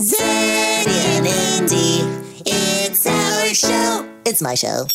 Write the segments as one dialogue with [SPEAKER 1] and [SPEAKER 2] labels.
[SPEAKER 1] Zetty and Indy, it's our show. It's my show.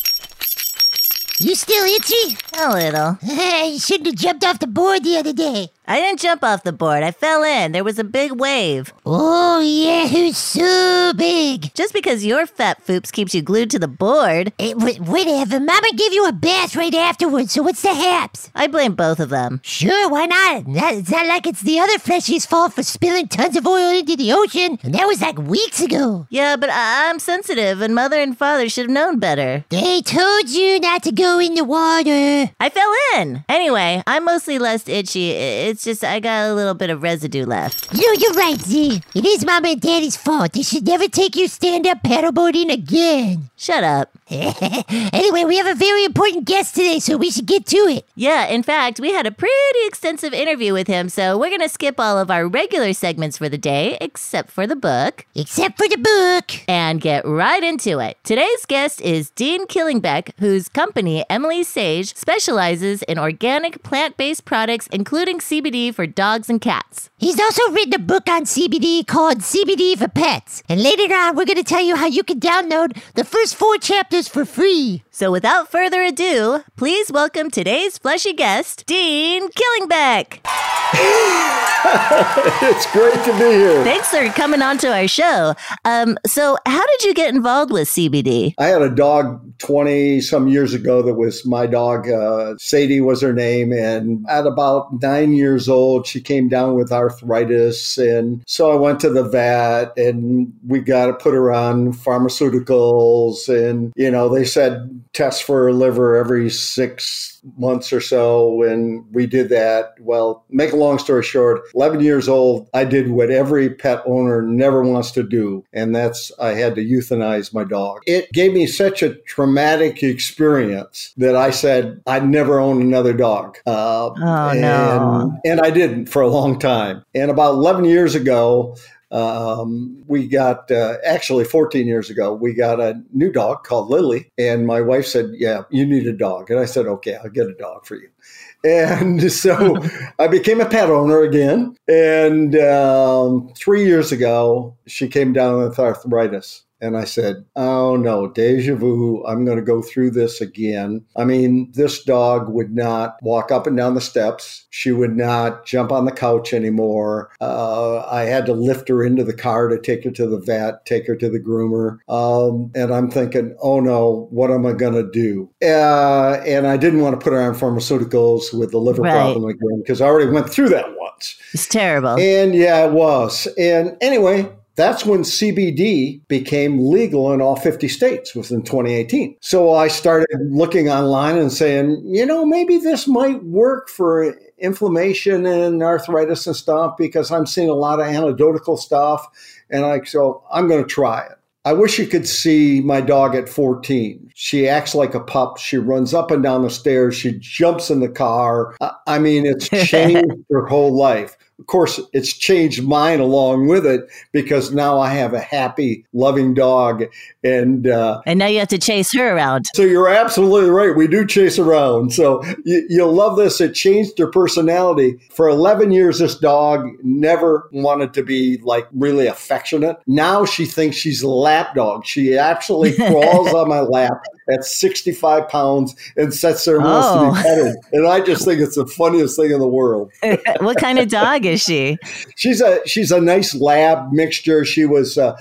[SPEAKER 2] You still itchy?
[SPEAKER 3] A little.
[SPEAKER 2] you shouldn't have jumped off the board the other day.
[SPEAKER 3] I didn't jump off the board. I fell in. There was a big wave.
[SPEAKER 2] Oh, yeah, who's so big?
[SPEAKER 3] Just because your fat foops keeps you glued to the board.
[SPEAKER 2] Hey, wh- whatever. Mama gave you a bath right afterwards, so what's the haps?
[SPEAKER 3] I blame both of them.
[SPEAKER 2] Sure, why not? Not- It's not like it's the other fleshy's fault for spilling tons of oil into the ocean, and that was like weeks ago.
[SPEAKER 3] Yeah, but I- I'm sensitive, and mother and father should have known better.
[SPEAKER 2] They told you not to go in the water.
[SPEAKER 3] I fell in. Anyway, I'm mostly less itchy. It's just I got a little bit of residue left.
[SPEAKER 2] You know, you're right, Z. It is Mama and Daddy's fault. They should never take you stand-up paddleboarding again.
[SPEAKER 3] Shut up.
[SPEAKER 2] anyway, we have a very important guest today, so we should get to it.
[SPEAKER 3] Yeah, in fact, we had a pretty extensive interview with him, so we're gonna skip all of our regular segments for the day, except for the book,
[SPEAKER 2] Except for the book.
[SPEAKER 3] and get right into it. Today's guest is Dean Killingbeck, whose company, Emily Saige, specializes in organic plant based products, including CBD for dogs and cats.
[SPEAKER 2] He's also written a book on CBD called CBD for Pets. And later on, we're going to tell you how you can download the first four chapters for free.
[SPEAKER 3] So without further ado, please welcome today's fleshy guest, Dean Killingbeck.
[SPEAKER 4] It's great to be here.
[SPEAKER 3] Thanks for coming on to our show. Um, so how did you get involved with CBD?
[SPEAKER 4] I had a dog 20 some years ago that was my dog. Uh, Sadie was her name. And at about nine years old, she came down with arthritis. And so I went to the vet and we got to put her on pharmaceuticals. And, you know, they said test for liver every six months or so. And we did that. Well, make a long story short, 11 years old, I did what every pet owner never wants to do. And that's I had to euthanize my dog. It gave me such a traumatic experience that I said I'd never own another dog. Uh,
[SPEAKER 3] Oh,
[SPEAKER 4] and,
[SPEAKER 3] no.
[SPEAKER 4] and I didn't for a long time. And about 11 years ago, um, we got uh, actually 14 years ago, we got a new dog called Lily. And my wife said, Yeah, you need a dog. And I said, Okay, I'll get a dog for you. And so I became a pet owner again. And um, three years ago, she came down with arthritis. And I said, Oh no, deja vu. I'm going to go through this again. I mean, this dog would not walk up and down the steps. She would not jump on the couch anymore. Uh, I had to lift her into the car to take her to the vet, take her to the groomer. Um, and I'm thinking, Oh no, what am I going to do? Uh, and I didn't want to put her on pharmaceuticals with the liver
[SPEAKER 3] Right.
[SPEAKER 4] problem again because I already went through that once.
[SPEAKER 3] It's terrible.
[SPEAKER 4] And yeah, it was. And anyway, that's when CBD became legal in all 50 states within 2018. So I started looking online and saying, you know, maybe this might work for inflammation and arthritis and stuff because I'm seeing a lot of anecdotal stuff. And I so I'm going to try it. I wish you could see my dog at 14. She acts like a pup. She runs up and down the stairs. She jumps in the car. I- I mean, it's changed her whole life. Of course, it's changed mine along with it because now I have a happy, loving dog. And uh,
[SPEAKER 3] and now you have to chase her around.
[SPEAKER 4] so you're absolutely right. We do chase around. So you, you'll love this. It changed her personality. For 11 years, this dog never wanted to be like really affectionate. Now she thinks she's a lap dog. She actually crawls on my lap at 65 pounds and sets there and wants to
[SPEAKER 3] Oh.
[SPEAKER 4] be petted. And I just think it's the funniest thing in the world.
[SPEAKER 3] what kind of dog is she?
[SPEAKER 4] She's a she's a nice lab mixture. She was uh,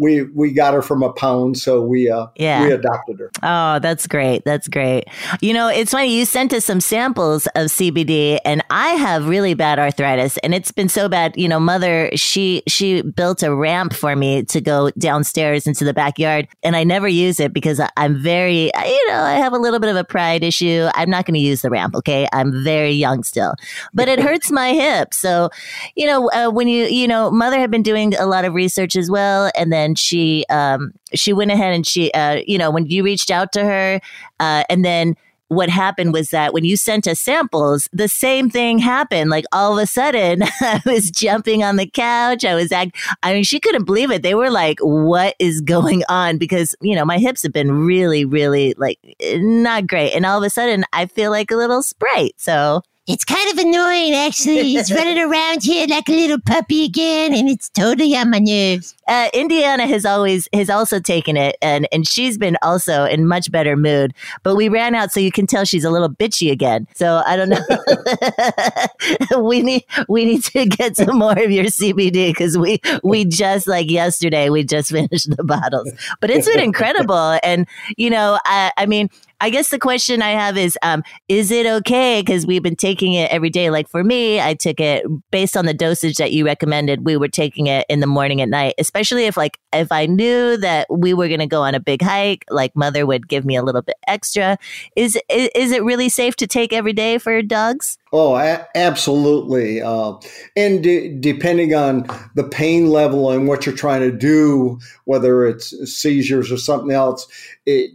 [SPEAKER 4] we we got her from a pound, so we uh,
[SPEAKER 3] Yeah.
[SPEAKER 4] we adopted her.
[SPEAKER 3] Oh, that's great. That's great. You know, it's funny. You sent us some samples of CBD, and I have really bad arthritis, and it's been so bad. You know, mother, she she built a ramp for me to go downstairs into the backyard, and I never use it because I'm very, you know, I have a little bit of a pride issue. I'm not going to use the ramp. Okay, I'm very young still, but it hurts my hip. So, you know, uh, when you you know, mother had been doing a lot of research as well, and then she um she went ahead and she uh you know when you reached out to her uh and then what happened was that when you sent us samples, the same thing happened. Like all of a sudden, I was jumping on the couch. I was act. I mean, she couldn't believe it. They were like, "What is going on?" Because you know, my hips have been really, really like not great, and all of a sudden, I feel like a little sprite. So
[SPEAKER 2] It's kind of annoying, actually. He's running around here like a little puppy again, and it's totally on my nerves.
[SPEAKER 3] Uh, Indiana has always has also taken it, and and she's been also in much better mood. But we ran out, so you can tell she's a little bitchy again. So I don't know. we need we need to get some more of your CBD because we we just like yesterday we just finished the bottles. But it's been incredible, and you know I I mean I guess the question I have is, um, is it okay? Because we've been taking it every day. Like for me, I took it based on the dosage that you recommended. We were taking it in the morning at night, especially if like if I knew that we were going to go on a big hike, like mother would give me a little bit extra. Is is, is it really safe to take every day for dogs?
[SPEAKER 4] Oh, a- absolutely. Uh, and de- depending on the pain level and what you're trying to do, whether it's seizures or something else, it,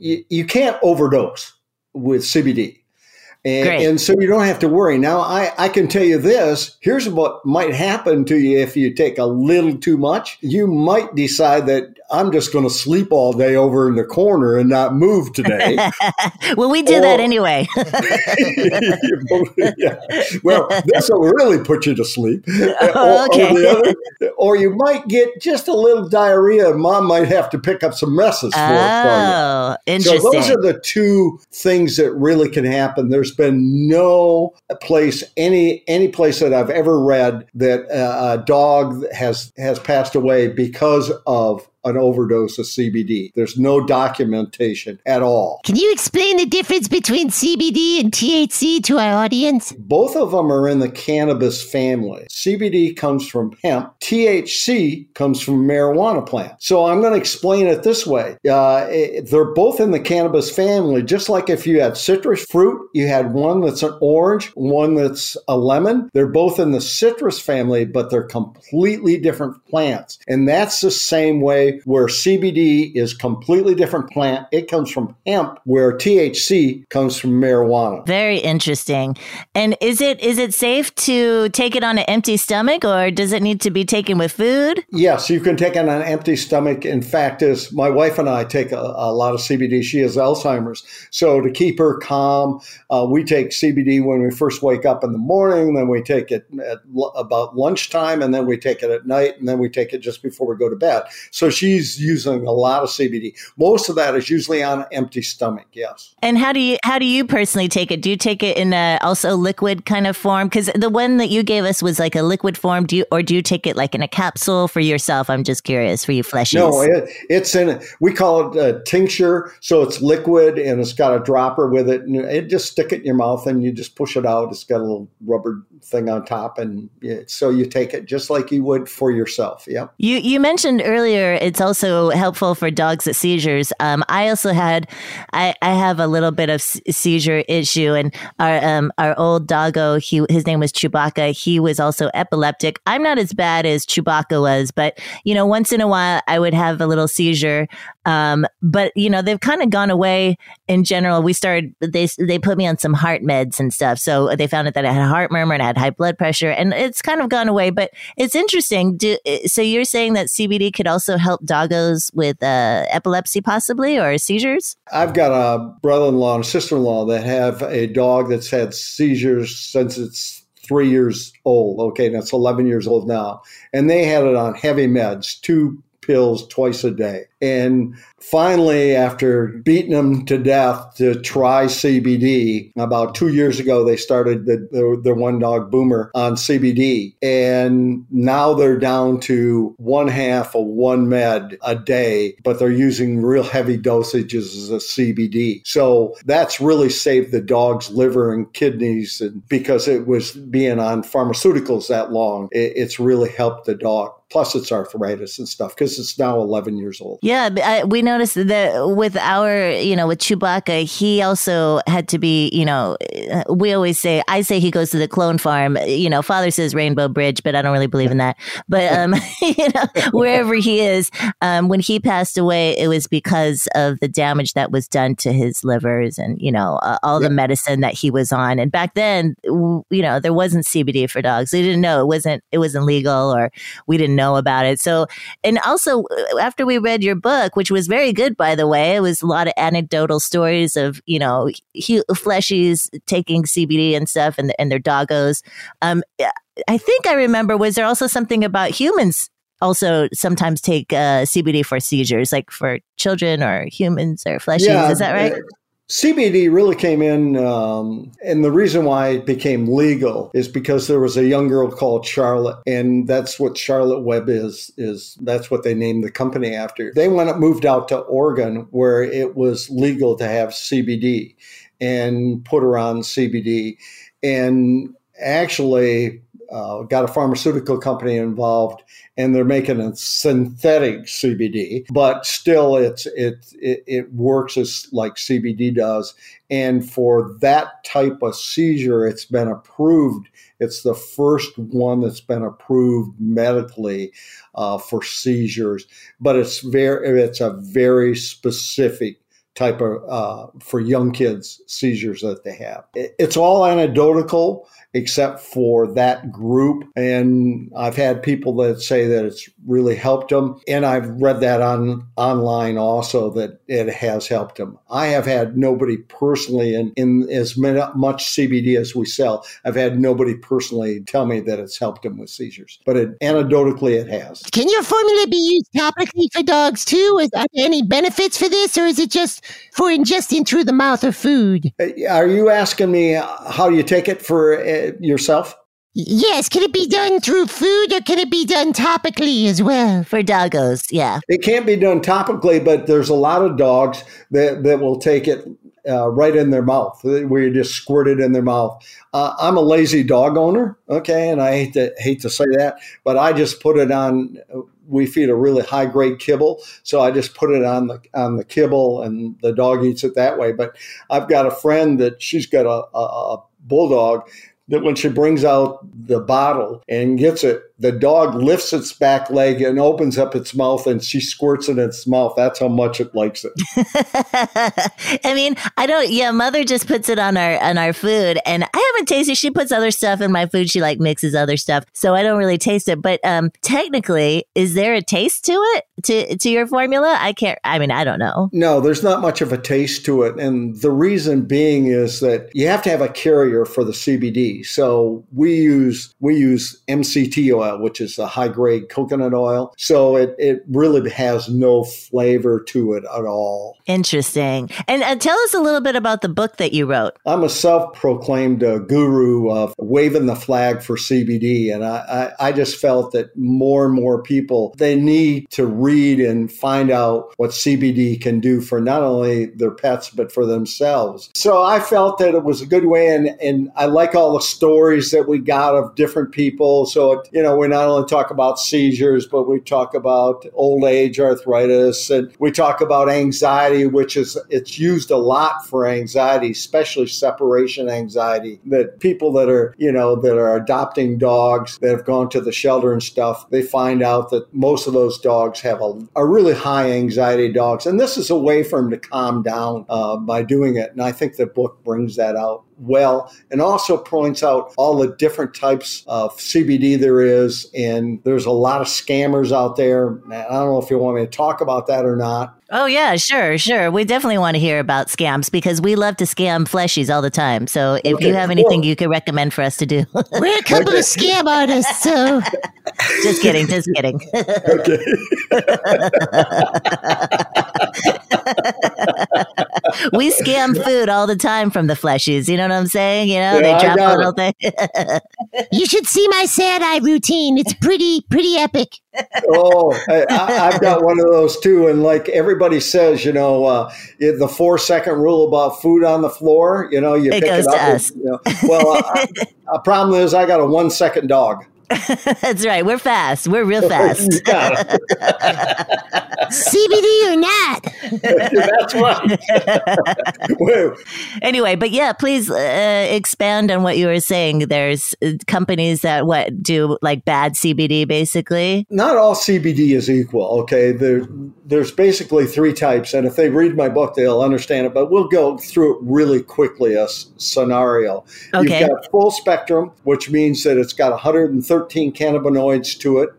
[SPEAKER 4] you, you can't overdose with CBD. And, and, so you don't have to worry. Now, I, I can tell you this here's what might happen to you if you take a little too much. You might decide that I'm just going to sleep all day over in the corner and not move today.
[SPEAKER 3] well, we do or, that anyway.
[SPEAKER 4] yeah. Well, this will really put you to sleep.
[SPEAKER 3] Oh, okay.
[SPEAKER 4] Or, other, or, you might get just a little diarrhea. Mom might have to pick up some messes for,
[SPEAKER 3] oh,
[SPEAKER 4] for
[SPEAKER 3] you. Interesting.
[SPEAKER 4] So those are the two things that really can happen. There's been no place, any any place that I've ever read that a dog has has passed away because of an overdose of CBD. There's no documentation at all.
[SPEAKER 2] Can you explain the difference between CBD and THC to our audience?
[SPEAKER 4] Both of them are in the cannabis family. CBD comes from hemp, THC comes from marijuana plant. So I'm going to explain it this way. Uh, it, they're both in the cannabis family, just like if you had citrus fruit, you had one that's an orange, one that's a lemon. They're both in the citrus family, but they're completely different plants. And that's the same way where CBD is completely different plant. It comes from hemp, where THC comes from marijuana.
[SPEAKER 3] Very interesting. And is it is it safe to take it on an empty stomach, or does it need to be taken with food?
[SPEAKER 4] Yes, you can take it on an empty stomach. In fact, is my wife and I take a, a, lot of CBD. She has Alzheimer's, so to keep her calm, uh, we take CBD when we first wake up in the morning. Then we take it at l- about lunchtime, and then we take it at night, and then we take it just before we go to bed. So she's using a lot of CBD. Most of that is usually on an empty stomach. Yes.
[SPEAKER 3] And how do you how do you personally take it? Do you take it in a also liquid kind of form? Because the one that you gave us was like a liquid form. Do you or do you take it like in a capsule for yourself? I'm just curious for you fleshies.
[SPEAKER 4] No, it, it's in we call it a tincture, so it's liquid and it's got a dropper with it, and it just stick it in your mouth and you just push it out. It's got a little rubber thing on top, and so you take it just like you would for yourself. Yeah.
[SPEAKER 3] You you mentioned earlier it's also helpful for dogs at seizures. Um, I also had, I, I have a little bit of seizure issue, and our um, our old doggo, he his name was Chewbacca. He was also epileptic. I'm not as bad as Chewbacca was, but you know, once in a while I would have a little seizure. Um, but you know, they've kind of gone away in general. We started they they put me on some heart meds and stuff, so they found out that I had a heart murmur and I had high blood pressure, and it's kind of gone away. But it's interesting. Do, so you're saying that CBD could also help doggos with uh, epilepsy, possibly, or seizures?
[SPEAKER 4] I've got a brother in law and sister in law that have a dog that's had seizures since it's three years old. Okay, that's 11 years old now. And they had it on heavy meds, two pills twice a day. And finally, after beating them to death to try CBD, about two years ago, they started the, the, the, one dog boomer on CBD. And now they're down to one half of one med a day, but they're using real heavy dosages of CBD. So that's really saved the dog's liver and kidneys. And because it was being on pharmaceuticals that long, it, it's really helped the dog. Plus, it's arthritis and stuff because it's now 11 years old.
[SPEAKER 3] Yeah, I, we noticed that with our, you know, with Chewbacca, he also had to be, you know, we always say, I say he goes to the clone farm. You know, father says Rainbow Bridge, but I don't really believe in that. But, um, you know, wherever he is, um, when he passed away, it was because of the damage that was done to his livers and, you know, uh, all the medicine that he was on. And back then, you know, there wasn't CBD for dogs. They didn't know it wasn't, it wasn't legal or we didn't know about it. So, and also uh, after we read your book, which was very good, by the way, it was a lot of anecdotal stories of, you know, he, fleshies taking CBD and stuff and, and their doggos. Um, I think I remember, was there also something about humans also sometimes take uh, CBD for seizures, like for children or humans or fleshies?
[SPEAKER 4] Yeah,
[SPEAKER 3] Is that right?
[SPEAKER 4] CBD really came in, um, and the reason why it became legal is because there was a young girl called Charlotte, and that's what Charlotte Web is. Is that's what they named the company after. They went up, moved out to Oregon, where it was legal to have CBD, and put her on CBD, and actually uh, got a pharmaceutical company involved, and they're making a synthetic CBD, but still, it's it it, it works as like CBD does. And for that type of seizure, it's been approved. It's the first one that's been approved medically uh, for seizures, but it's very it's a very specific type of uh, for young kids seizures that they have. It's all anecdotal except for that group. And I've had people that say that it's really helped them. And I've read that on online also that it has helped them. I have had nobody personally in, in as much CBD as we sell. I've had nobody personally tell me that it's helped them with seizures, but it, anecdotally it has.
[SPEAKER 2] Can your formula be used topically for dogs too? Is there any benefits for this, or is it just for ingesting through the mouth of food?
[SPEAKER 4] Are you asking me how you take it for uh, yourself?
[SPEAKER 2] Yes, can it be done through food or can it be done topically as well?
[SPEAKER 3] For doggos, yeah.
[SPEAKER 4] It can't be done topically, but there's a lot of dogs that, that will take it uh, right in their mouth, where you just squirt it in their mouth. Uh, I'm a lazy dog owner, okay, and I hate to hate to say that, but I just put it on. We feed a really high grade kibble, so I just put it on the on the kibble, and the dog eats it that way. But I've got a friend that she's got a, a, a bulldog that when she brings out the bottle and gets it, the dog lifts its back leg and opens up its mouth and she squirts it in its mouth. That's how much it likes it.
[SPEAKER 3] I mean, I don't. Yeah, mother just puts it on our on our food, and I haven't tasted. She puts other stuff in my food. She like mixes other stuff, so I don't really taste it. But um, technically, is there a taste to it to to your formula? I can't. I mean, I don't know.
[SPEAKER 4] No, there's not much of a taste to it, and the reason being is that you have to have a carrier for the CBD. So we use we use MCT oil, which is a high grade coconut oil. So it it really has no flavor to it at all.
[SPEAKER 3] Interesting. And uh, tell us a little bit about the book that you wrote.
[SPEAKER 4] I'm a self proclaimed uh, guru of waving the flag for CBD. And I, I, I, just felt that more and more people, they need to read and find out what CBD can do for not only their pets, but for themselves. So I felt that it was a good way. And, and I like all the stories that we got of different people. So, it, you know, we not only talk about seizures, but we talk about old age arthritis and we talk about anxiety, which is, it's used a lot for anxiety, especially separation anxiety. That people that are, you know, that are adopting dogs that have gone to the shelter and stuff, they find out that most of those dogs have a, a really high anxiety dogs. And this is a way for them to calm down uh, by doing it. And I think the book brings that out well and also points out all the different types of CBD there is. And there's a lot of scammers out there. I don't know if you want me to talk about that or not.
[SPEAKER 3] Oh, yeah, sure, sure. We definitely want to hear about scams because we love to scam fleshies all the time. So if okay, you have anything cool. you could recommend for us to do,
[SPEAKER 2] we're a couple of scam artists. So
[SPEAKER 3] just kidding, just kidding.
[SPEAKER 4] okay.
[SPEAKER 3] we scam food all the time from the fleshies. You know what I'm saying? You know, yeah, they drop a little thing.
[SPEAKER 2] you should see my sad eye routine. It's pretty, pretty epic.
[SPEAKER 4] Oh, I, have got one of those too. And like everybody says, you know, uh, the four second rule about food on the floor, you know, you
[SPEAKER 3] it
[SPEAKER 4] pick
[SPEAKER 3] it
[SPEAKER 4] up.
[SPEAKER 3] And, you
[SPEAKER 4] know, well, uh, a problem is I got a one second dog.
[SPEAKER 3] That's right. We're fast. We're real fast.
[SPEAKER 2] CBD or not.
[SPEAKER 4] That's right.
[SPEAKER 3] anyway, but yeah, please uh, expand on what you were saying. There's uh, companies that what do like bad CBD, basically.
[SPEAKER 4] Not all CBD is equal. Okay, there, there's basically three types, and if they read my book, they'll understand it. But we'll go through it really quickly. A scenario.
[SPEAKER 3] Okay.
[SPEAKER 4] You've got full spectrum, which means that it's got 130 13 cannabinoids to it.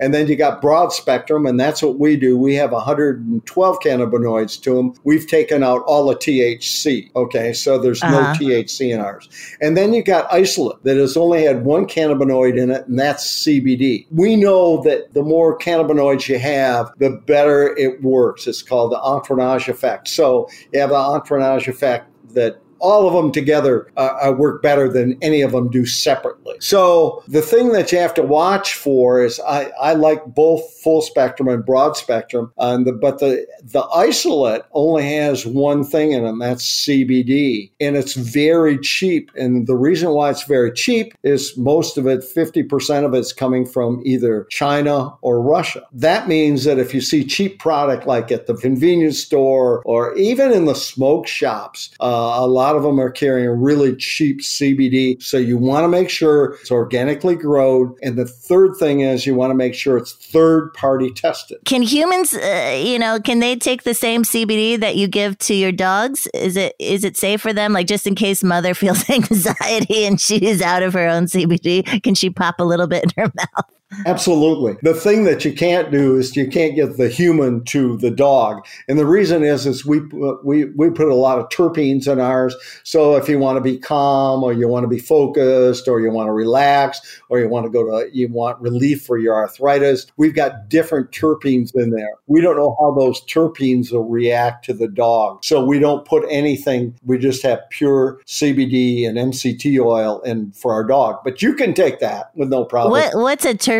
[SPEAKER 4] And then you got broad spectrum, and that's what we do. We have 112 cannabinoids to them. We've taken out all the THC. Okay, so there's
[SPEAKER 3] Uh-huh.
[SPEAKER 4] no THC in ours. And then you got isolate that has only had one cannabinoid in it, and that's CBD. We know that the more cannabinoids you have, the better it works. It's called the entourage effect. So you have the entourage effect that all of them together uh, uh, work better than any of them do separately. So the thing that you have to watch for is I, I like both full spectrum and broad spectrum, the, but the the isolate only has one thing in it, and that's CBD, and it's very cheap. And the reason why it's very cheap is most of it, fifty percent of it's coming from either China or Russia. That means that if you see cheap product like at the convenience store or even in the smoke shops, uh, a lot of them are carrying really cheap CBD. So you want to make sure it's organically grown. And the third thing is you want to make sure it's third party tested.
[SPEAKER 3] Can humans, uh, you know, can they take the same CBD that you give to your dogs? Is it is it safe for them? Like just in case mother feels anxiety and she's out of her own CBD, can she pop a little bit in her mouth?
[SPEAKER 4] Absolutely. The thing that you can't do is you can't get the human to the dog, and the reason is is we we we put a lot of terpenes in ours. So if you want to be calm, or you want to be focused, or you want to relax, or you want to go to you want relief for your arthritis, we've got different terpenes in there. We don't know how those terpenes will react to the dog, so we don't put anything. We just have pure CBD and MCT oil in for our dog. But you can take that with no problem.
[SPEAKER 3] What what's a terpene?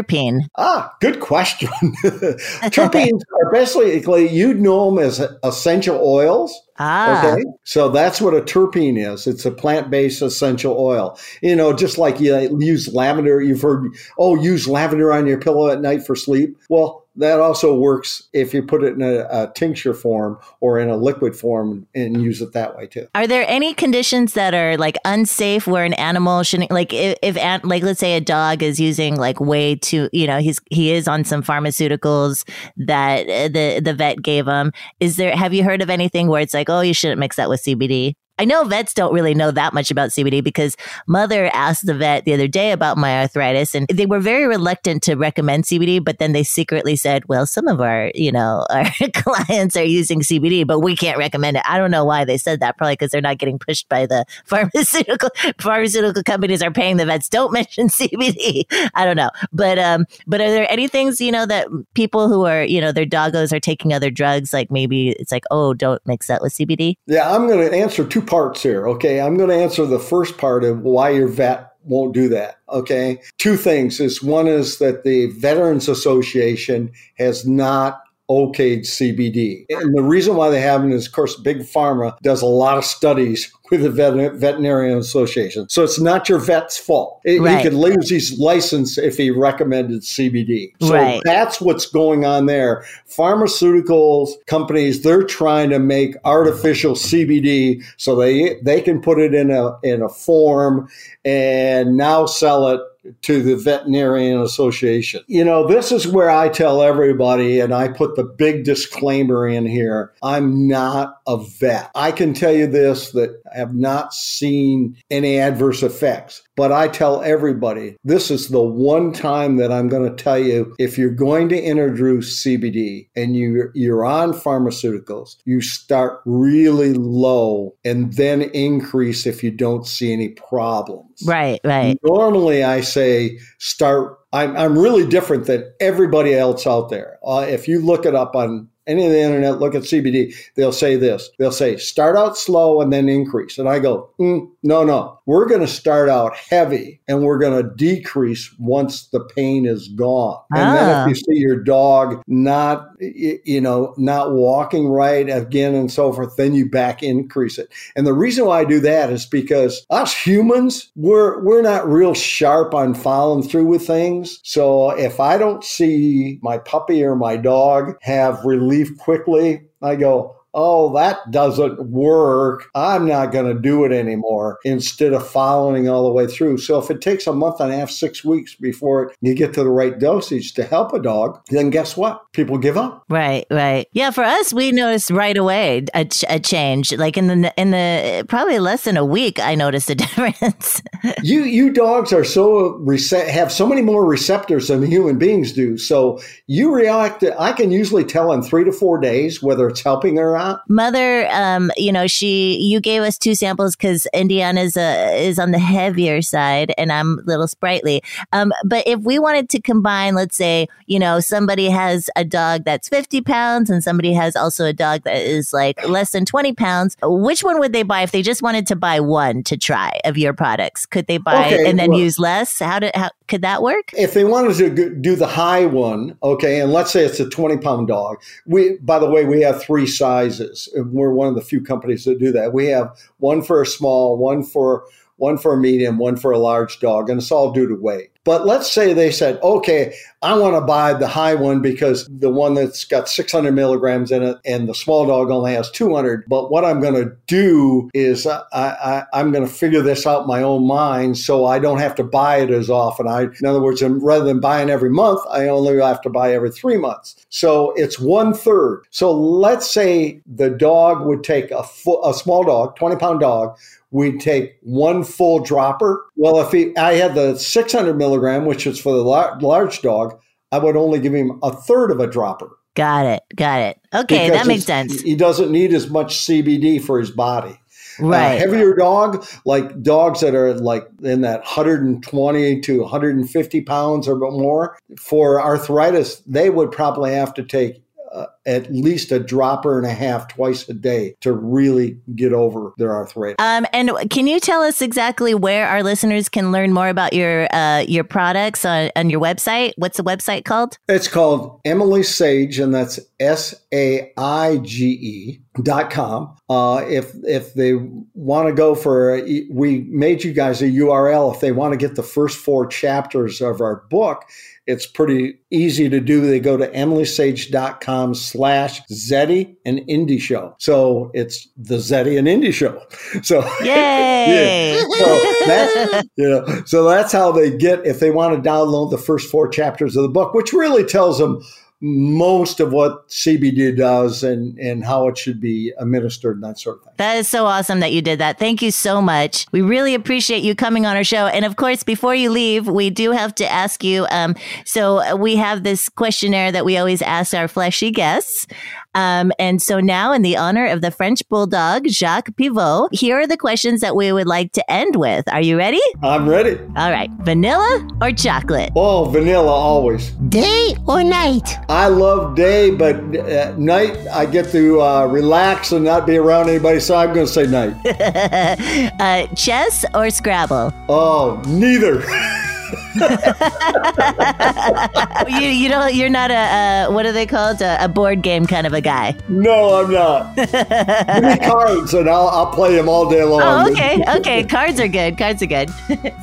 [SPEAKER 4] Ah, good question. Terpenes are basically, you'd know them as essential oils.
[SPEAKER 3] Ah,
[SPEAKER 4] Okay. So that's what a terpene is. It's a plant based essential oil. You know, just like you use lavender, you've heard, oh, use lavender on your pillow at night for sleep. Well, that also works if you put it in a, a tincture form or in a liquid form and use it that way too.
[SPEAKER 3] Are there any conditions that are like unsafe where an animal shouldn't like if, if like let's say a dog is using like way too you know he's he is on some pharmaceuticals that uh, the the vet gave him is there have you heard of anything where it's like oh you shouldn't mix that with CBD I know vets don't really know that much about CBD because mother asked the vet the other day about my arthritis and they were very reluctant to recommend CBD, but then they secretly said, well, some of our, you know, our clients are using CBD, but we can't recommend it. I don't know why they said that. Probably because they're not getting pushed by the pharmaceutical pharmaceutical companies are paying the vets. Don't mention CBD. I don't know. But um, but are there any things, you know, that people who are, you know, their doggos are taking other drugs, like maybe it's like, oh, don't mix that with CBD?
[SPEAKER 4] Yeah, I'm going to answer two parts here. Okay. I'm going to answer the first part of why your vet won't do that. Okay. Two things is one is that the Veterans Association has not okayed CBD. And the reason why they haven't is, of course, Big Pharma does a lot of studies with the vet- Veterinarian Association. So it's not your vet's fault. It-
[SPEAKER 3] Right.
[SPEAKER 4] He could lose his license if he recommended CBD. So
[SPEAKER 3] Right.
[SPEAKER 4] that's what's going on there. Pharmaceuticals companies, they're trying to make artificial CBD so they they can put it in a in a form and now sell it to the veterinarian association. You know, this is where I tell everybody and I put the big disclaimer in here. I'm not a vet. I can tell you this that I have not seen any adverse effects. But I tell everybody this is the one time that I'm going to tell you if you're going to introduce CBD and you you're on pharmaceuticals, you start really low and then increase if you don't see any problems.
[SPEAKER 3] Right, right.
[SPEAKER 4] Normally, I say start. I'm, I'm really different than everybody else out there. Uh, if you look it up on any of the internet, look at CBD, they'll say this. They'll say start out slow and then increase. And I go, mm, no, no. We're going to start out heavy and we're going to decrease once the pain is gone. And
[SPEAKER 3] Ah.
[SPEAKER 4] then if you see your dog not, you know, not walking right again and so forth, then you back increase it. And the reason why I do that is because us humans, we're we're not real sharp on following through with things. So if I don't see my puppy or my dog have relief quickly, I go, oh, that doesn't work. I'm not going to do it anymore instead of following all the way through. So if it takes a month and a half, six weeks before you get to the right dosage to help a dog, then guess what? People give up.
[SPEAKER 3] Right, right. Yeah, for us, we noticed right away a, ch- a change. Like in the in the probably less than a week, I noticed a difference.
[SPEAKER 4] you you dogs are so rece- have so many more receptors than human beings do. So you react. I can usually tell in three to four days whether it's helping or not.
[SPEAKER 3] Mother, um, you know, she you gave us two samples because Indiana's a, is on the heavier side, and I'm a little sprightly. Um, but if we wanted to combine, let's say, you know, somebody has a dog that's 50 pounds and somebody has also a dog that is like less than 20 pounds, which one would they buy if they just wanted to buy one to try of your products? Could they buy
[SPEAKER 4] Okay,
[SPEAKER 3] and then
[SPEAKER 4] well-
[SPEAKER 3] use less? How did how could that work?
[SPEAKER 4] If they wanted to do the high one, okay, and let's say it's a 20 pound dog. We, by the way, we have three sizes. and We're one of the few companies that do that. We have one for a small, one for one for a medium, one for a large dog, and it's all due to weight. But let's say they said, okay, I want to buy the high one because the one that's got 600 milligrams in it and the small dog only has 200. But what I'm going to do is I, I, I'm going to figure this out in my own mind so I don't have to buy it as often. I, in other words, rather than buying every month, I only have to buy every three months. So it's one third. So let's say the dog would take a, a small dog, 20 pound dog, we'd take one full dropper. Well, if he, I had the 600 milligram, which is for the large dog, I would only give him a third of a dropper.
[SPEAKER 3] Got it. Got it. Okay,
[SPEAKER 4] because
[SPEAKER 3] that makes sense.
[SPEAKER 4] He doesn't need as much CBD for his body.
[SPEAKER 3] Right.
[SPEAKER 4] A heavier dog, like dogs that are like in that 120 to 150 pounds or more, for arthritis, they would probably have to take uh, at least a dropper and a half twice a day to really get over their arthritis.
[SPEAKER 3] Um, and can you tell us exactly where our listeners can learn more about your uh, your products on, on your website? What's the website called?
[SPEAKER 4] It's called Emily Saige, and that's S A I G E dot com. Uh, if if they want to go for, we made you guys a URL. If they want to get the first four chapters of our book, it's pretty easy to do. They go to emilysaige.com slash Zetty and Indy Show. So it's the Zetty and Indy Show. So
[SPEAKER 3] Yay!
[SPEAKER 4] so that's you know so that's how they get if they want to download the first four chapters of the book which really tells them most of what cbd does and and how it should be administered and that sort of thing
[SPEAKER 3] That is so awesome that you did that. Thank you so much. We really appreciate you coming on our show. And of course, before you leave, we do have to ask you. Um, so we have this questionnaire that we always ask our fleshy guests. Um, and so now, in the honor of the French bulldog Jacques Pivot, here are the questions that we would like to end with. Are you ready?
[SPEAKER 4] i'm ready
[SPEAKER 3] All right, vanilla or chocolate?
[SPEAKER 4] oh vanilla always
[SPEAKER 2] Day or night?
[SPEAKER 4] I love day but at night i get to uh, relax and not be around anybody so i'm going to say night
[SPEAKER 3] uh, chess or Scrabble?
[SPEAKER 4] oh neither
[SPEAKER 3] you you don't you're not a uh, what are they called a, a board game kind of a guy.
[SPEAKER 4] no i'm not give me cards and i'll, I'll play them all day long
[SPEAKER 3] Oh, okay, okay. Cards are good. Cards are good.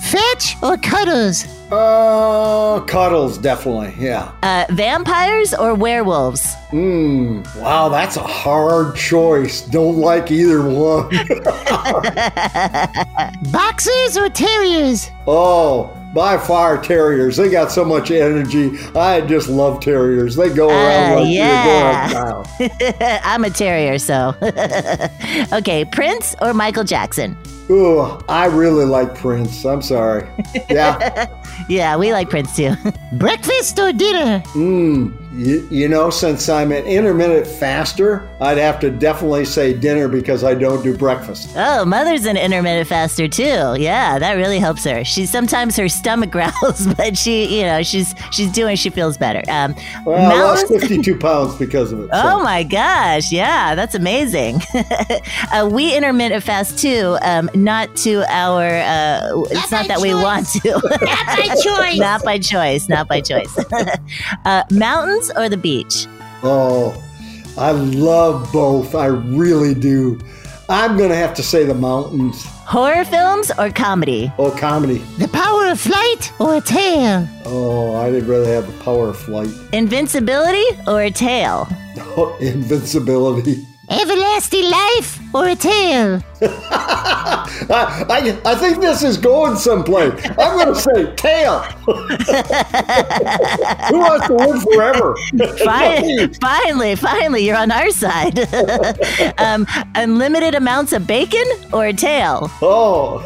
[SPEAKER 2] Fetch or cuddles?
[SPEAKER 4] Uh, cuddles, definitely. Yeah.
[SPEAKER 3] Uh, vampires or werewolves?
[SPEAKER 4] Hmm. Wow, that's a hard choice. Don't like either one.
[SPEAKER 2] Boxers or terriers?
[SPEAKER 4] oh, by far terriers. They got so much energy. I just love terriers. They go around
[SPEAKER 3] Uh,
[SPEAKER 4] like
[SPEAKER 3] yeah.
[SPEAKER 4] around.
[SPEAKER 3] I'm a terrier, so. okay, Prince or Michael Jackson?
[SPEAKER 4] Ooh, I really like Prince. I'm sorry. Yeah.
[SPEAKER 3] Yeah, we like Prince too.
[SPEAKER 2] Breakfast or dinner?
[SPEAKER 4] Hmm. You, you know, since I'm an intermittent faster, I'd have to definitely say dinner because I don't do breakfast.
[SPEAKER 3] oh, Mother's an intermittent faster too. Yeah, that really helps her. She sometimes her stomach growls, but she, you know, she's she's doing. She feels better. Um,
[SPEAKER 4] Well, I lost 52 pounds because of it. so.
[SPEAKER 3] Oh my gosh, yeah, that's amazing. uh, we intermittent fast too, um, not to our, uh, it's not that we want to.
[SPEAKER 2] Not by choice.
[SPEAKER 3] not by choice, not by choice. uh, mountains or the beach?
[SPEAKER 4] Oh, I love both. I really do. I'm going to have to say the mountains.
[SPEAKER 3] Horror films or comedy?
[SPEAKER 4] Oh, comedy.
[SPEAKER 2] The power of flight or a tail?
[SPEAKER 4] Oh, I'd rather have the power of flight.
[SPEAKER 3] Invincibility or a tail?
[SPEAKER 4] Oh, invincibility.
[SPEAKER 2] Everlasting life or a tail?
[SPEAKER 4] I, I, I think this is going someplace. I'm going to say tail. Who wants to live forever?
[SPEAKER 3] Fi- finally, finally, you're on our side. um, unlimited amounts of bacon or a tail?
[SPEAKER 4] Oh.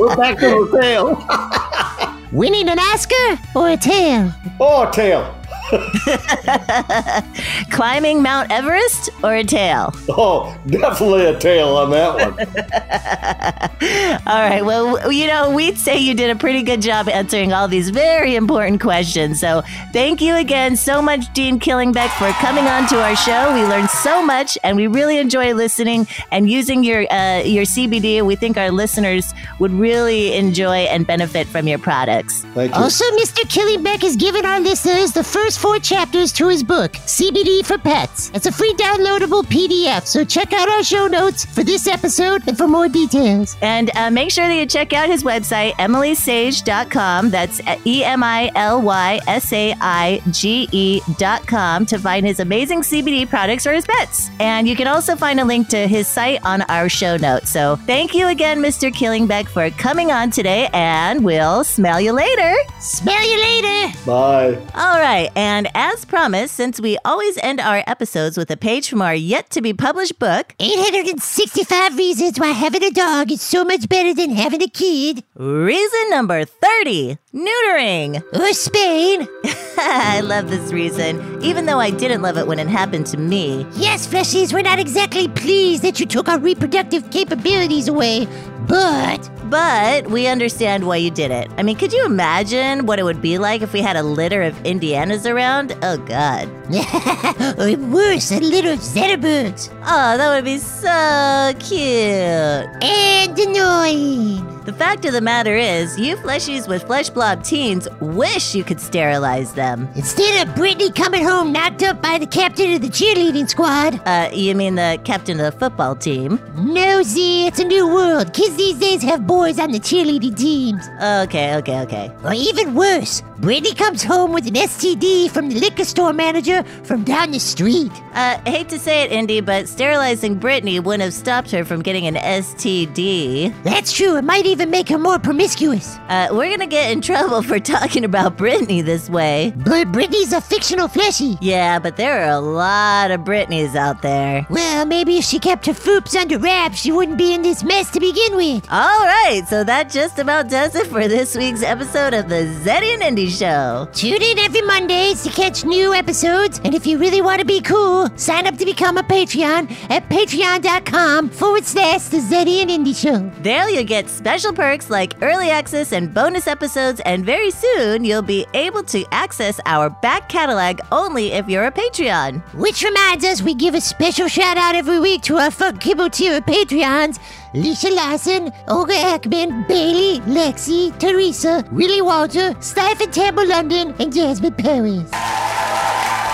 [SPEAKER 4] We're back to the tail.
[SPEAKER 2] Winning an Oscar or a tail?
[SPEAKER 4] Or a tail.
[SPEAKER 3] Climbing Mount Everest or a tail?
[SPEAKER 4] Oh, definitely a tail on that one.
[SPEAKER 3] All right. Well, you know, we'd say you did a pretty good job answering all these very important questions. So thank you again so much, Dean Killingbeck, for coming on to our show. We learned so much, and we really enjoy listening and using your uh, your CBD. We think our listeners would really enjoy and benefit from your products.
[SPEAKER 4] Thank you.
[SPEAKER 2] Also, Mr. Killingbeck has given our listeners the first four chapters to his book, CBD for Pets. It's a free downloadable PDF, so check out our show notes for this episode and for more details.
[SPEAKER 3] And uh, make sure that you check out his website, emilysaige.com. That's E M I L Y S A I G E.com to find his amazing CBD products for his pets. And you can also find a link to his site on our show notes. So thank you again, Mr. Killingbeck, for coming on today, and we'll smell you later.
[SPEAKER 2] Smell you later!
[SPEAKER 4] Bye.
[SPEAKER 3] All right, and as promised, since we always end our episodes with a page from our yet to be published book,
[SPEAKER 2] 865 reasons why having a dog is so much better than having a kid.
[SPEAKER 3] reason number 30 neutering.
[SPEAKER 2] Or Spain.
[SPEAKER 3] I love this reason, even though I didn't love it when it happened to me.
[SPEAKER 2] Yes, fleshies, we're not exactly pleased that you took our reproductive capabilities away, but
[SPEAKER 3] But we understand why you did it. I mean, could you imagine what it would be like if we had a litter of Indianas around? Oh, God.
[SPEAKER 2] or worse, a little Zetterbergs.
[SPEAKER 3] Oh, that would be so cute.
[SPEAKER 2] And annoying.
[SPEAKER 3] The fact of the matter is, you fleshies with flesh blob teens wish you could sterilize them.
[SPEAKER 2] Instead of Brittany coming home knocked up by the captain of the cheerleading squad.
[SPEAKER 3] Uh, you mean the captain of the football team?
[SPEAKER 2] No, Z, it's a new world. Kids these days have boys on the cheerleading teams.
[SPEAKER 3] Okay, okay, okay.
[SPEAKER 2] Or even worse, Brittany comes home with an STD from the liquor store manager from down the street.
[SPEAKER 3] Uh, hate to say it, Indy, but sterilizing Brittany wouldn't have stopped her from getting an STD.
[SPEAKER 2] That's true, it might even make her more promiscuous.
[SPEAKER 3] Uh, we're gonna get in trouble for talking about Brittany this way.
[SPEAKER 2] But Brittany's a fictional fleshy.
[SPEAKER 3] Yeah, but there are a lot of Britneys out there.
[SPEAKER 2] Well, maybe if she kept her foops under wraps, she wouldn't be in this mess to begin with.
[SPEAKER 3] All right, so that just about does it for this week's episode of the Zetty and Indy Show.
[SPEAKER 2] Tune in every Mondays to catch new episodes. And if you really want to be cool, sign up to become a Patreon at patreon.com forward slash the Zetty and Indy Show.
[SPEAKER 3] There you'll get special perks like early access and bonus episodes, and very soon you'll be able to access our back catalog only if you're a Patreon.
[SPEAKER 2] Which reminds us, we give a special shout out every week to our Funk Kibble tier of Patreons Lisa Larson, Olga Ekman, Bailey, Lexi, Teresa, Willie Walter, Stephen Tambo London, and Jasmine Paris.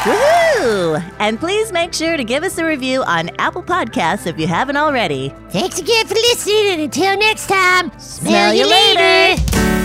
[SPEAKER 3] Woohoo! And please make sure to give us a review on Apple Podcasts if you haven't already.
[SPEAKER 2] Thanks again for listening, and until next time,
[SPEAKER 3] Smell you later.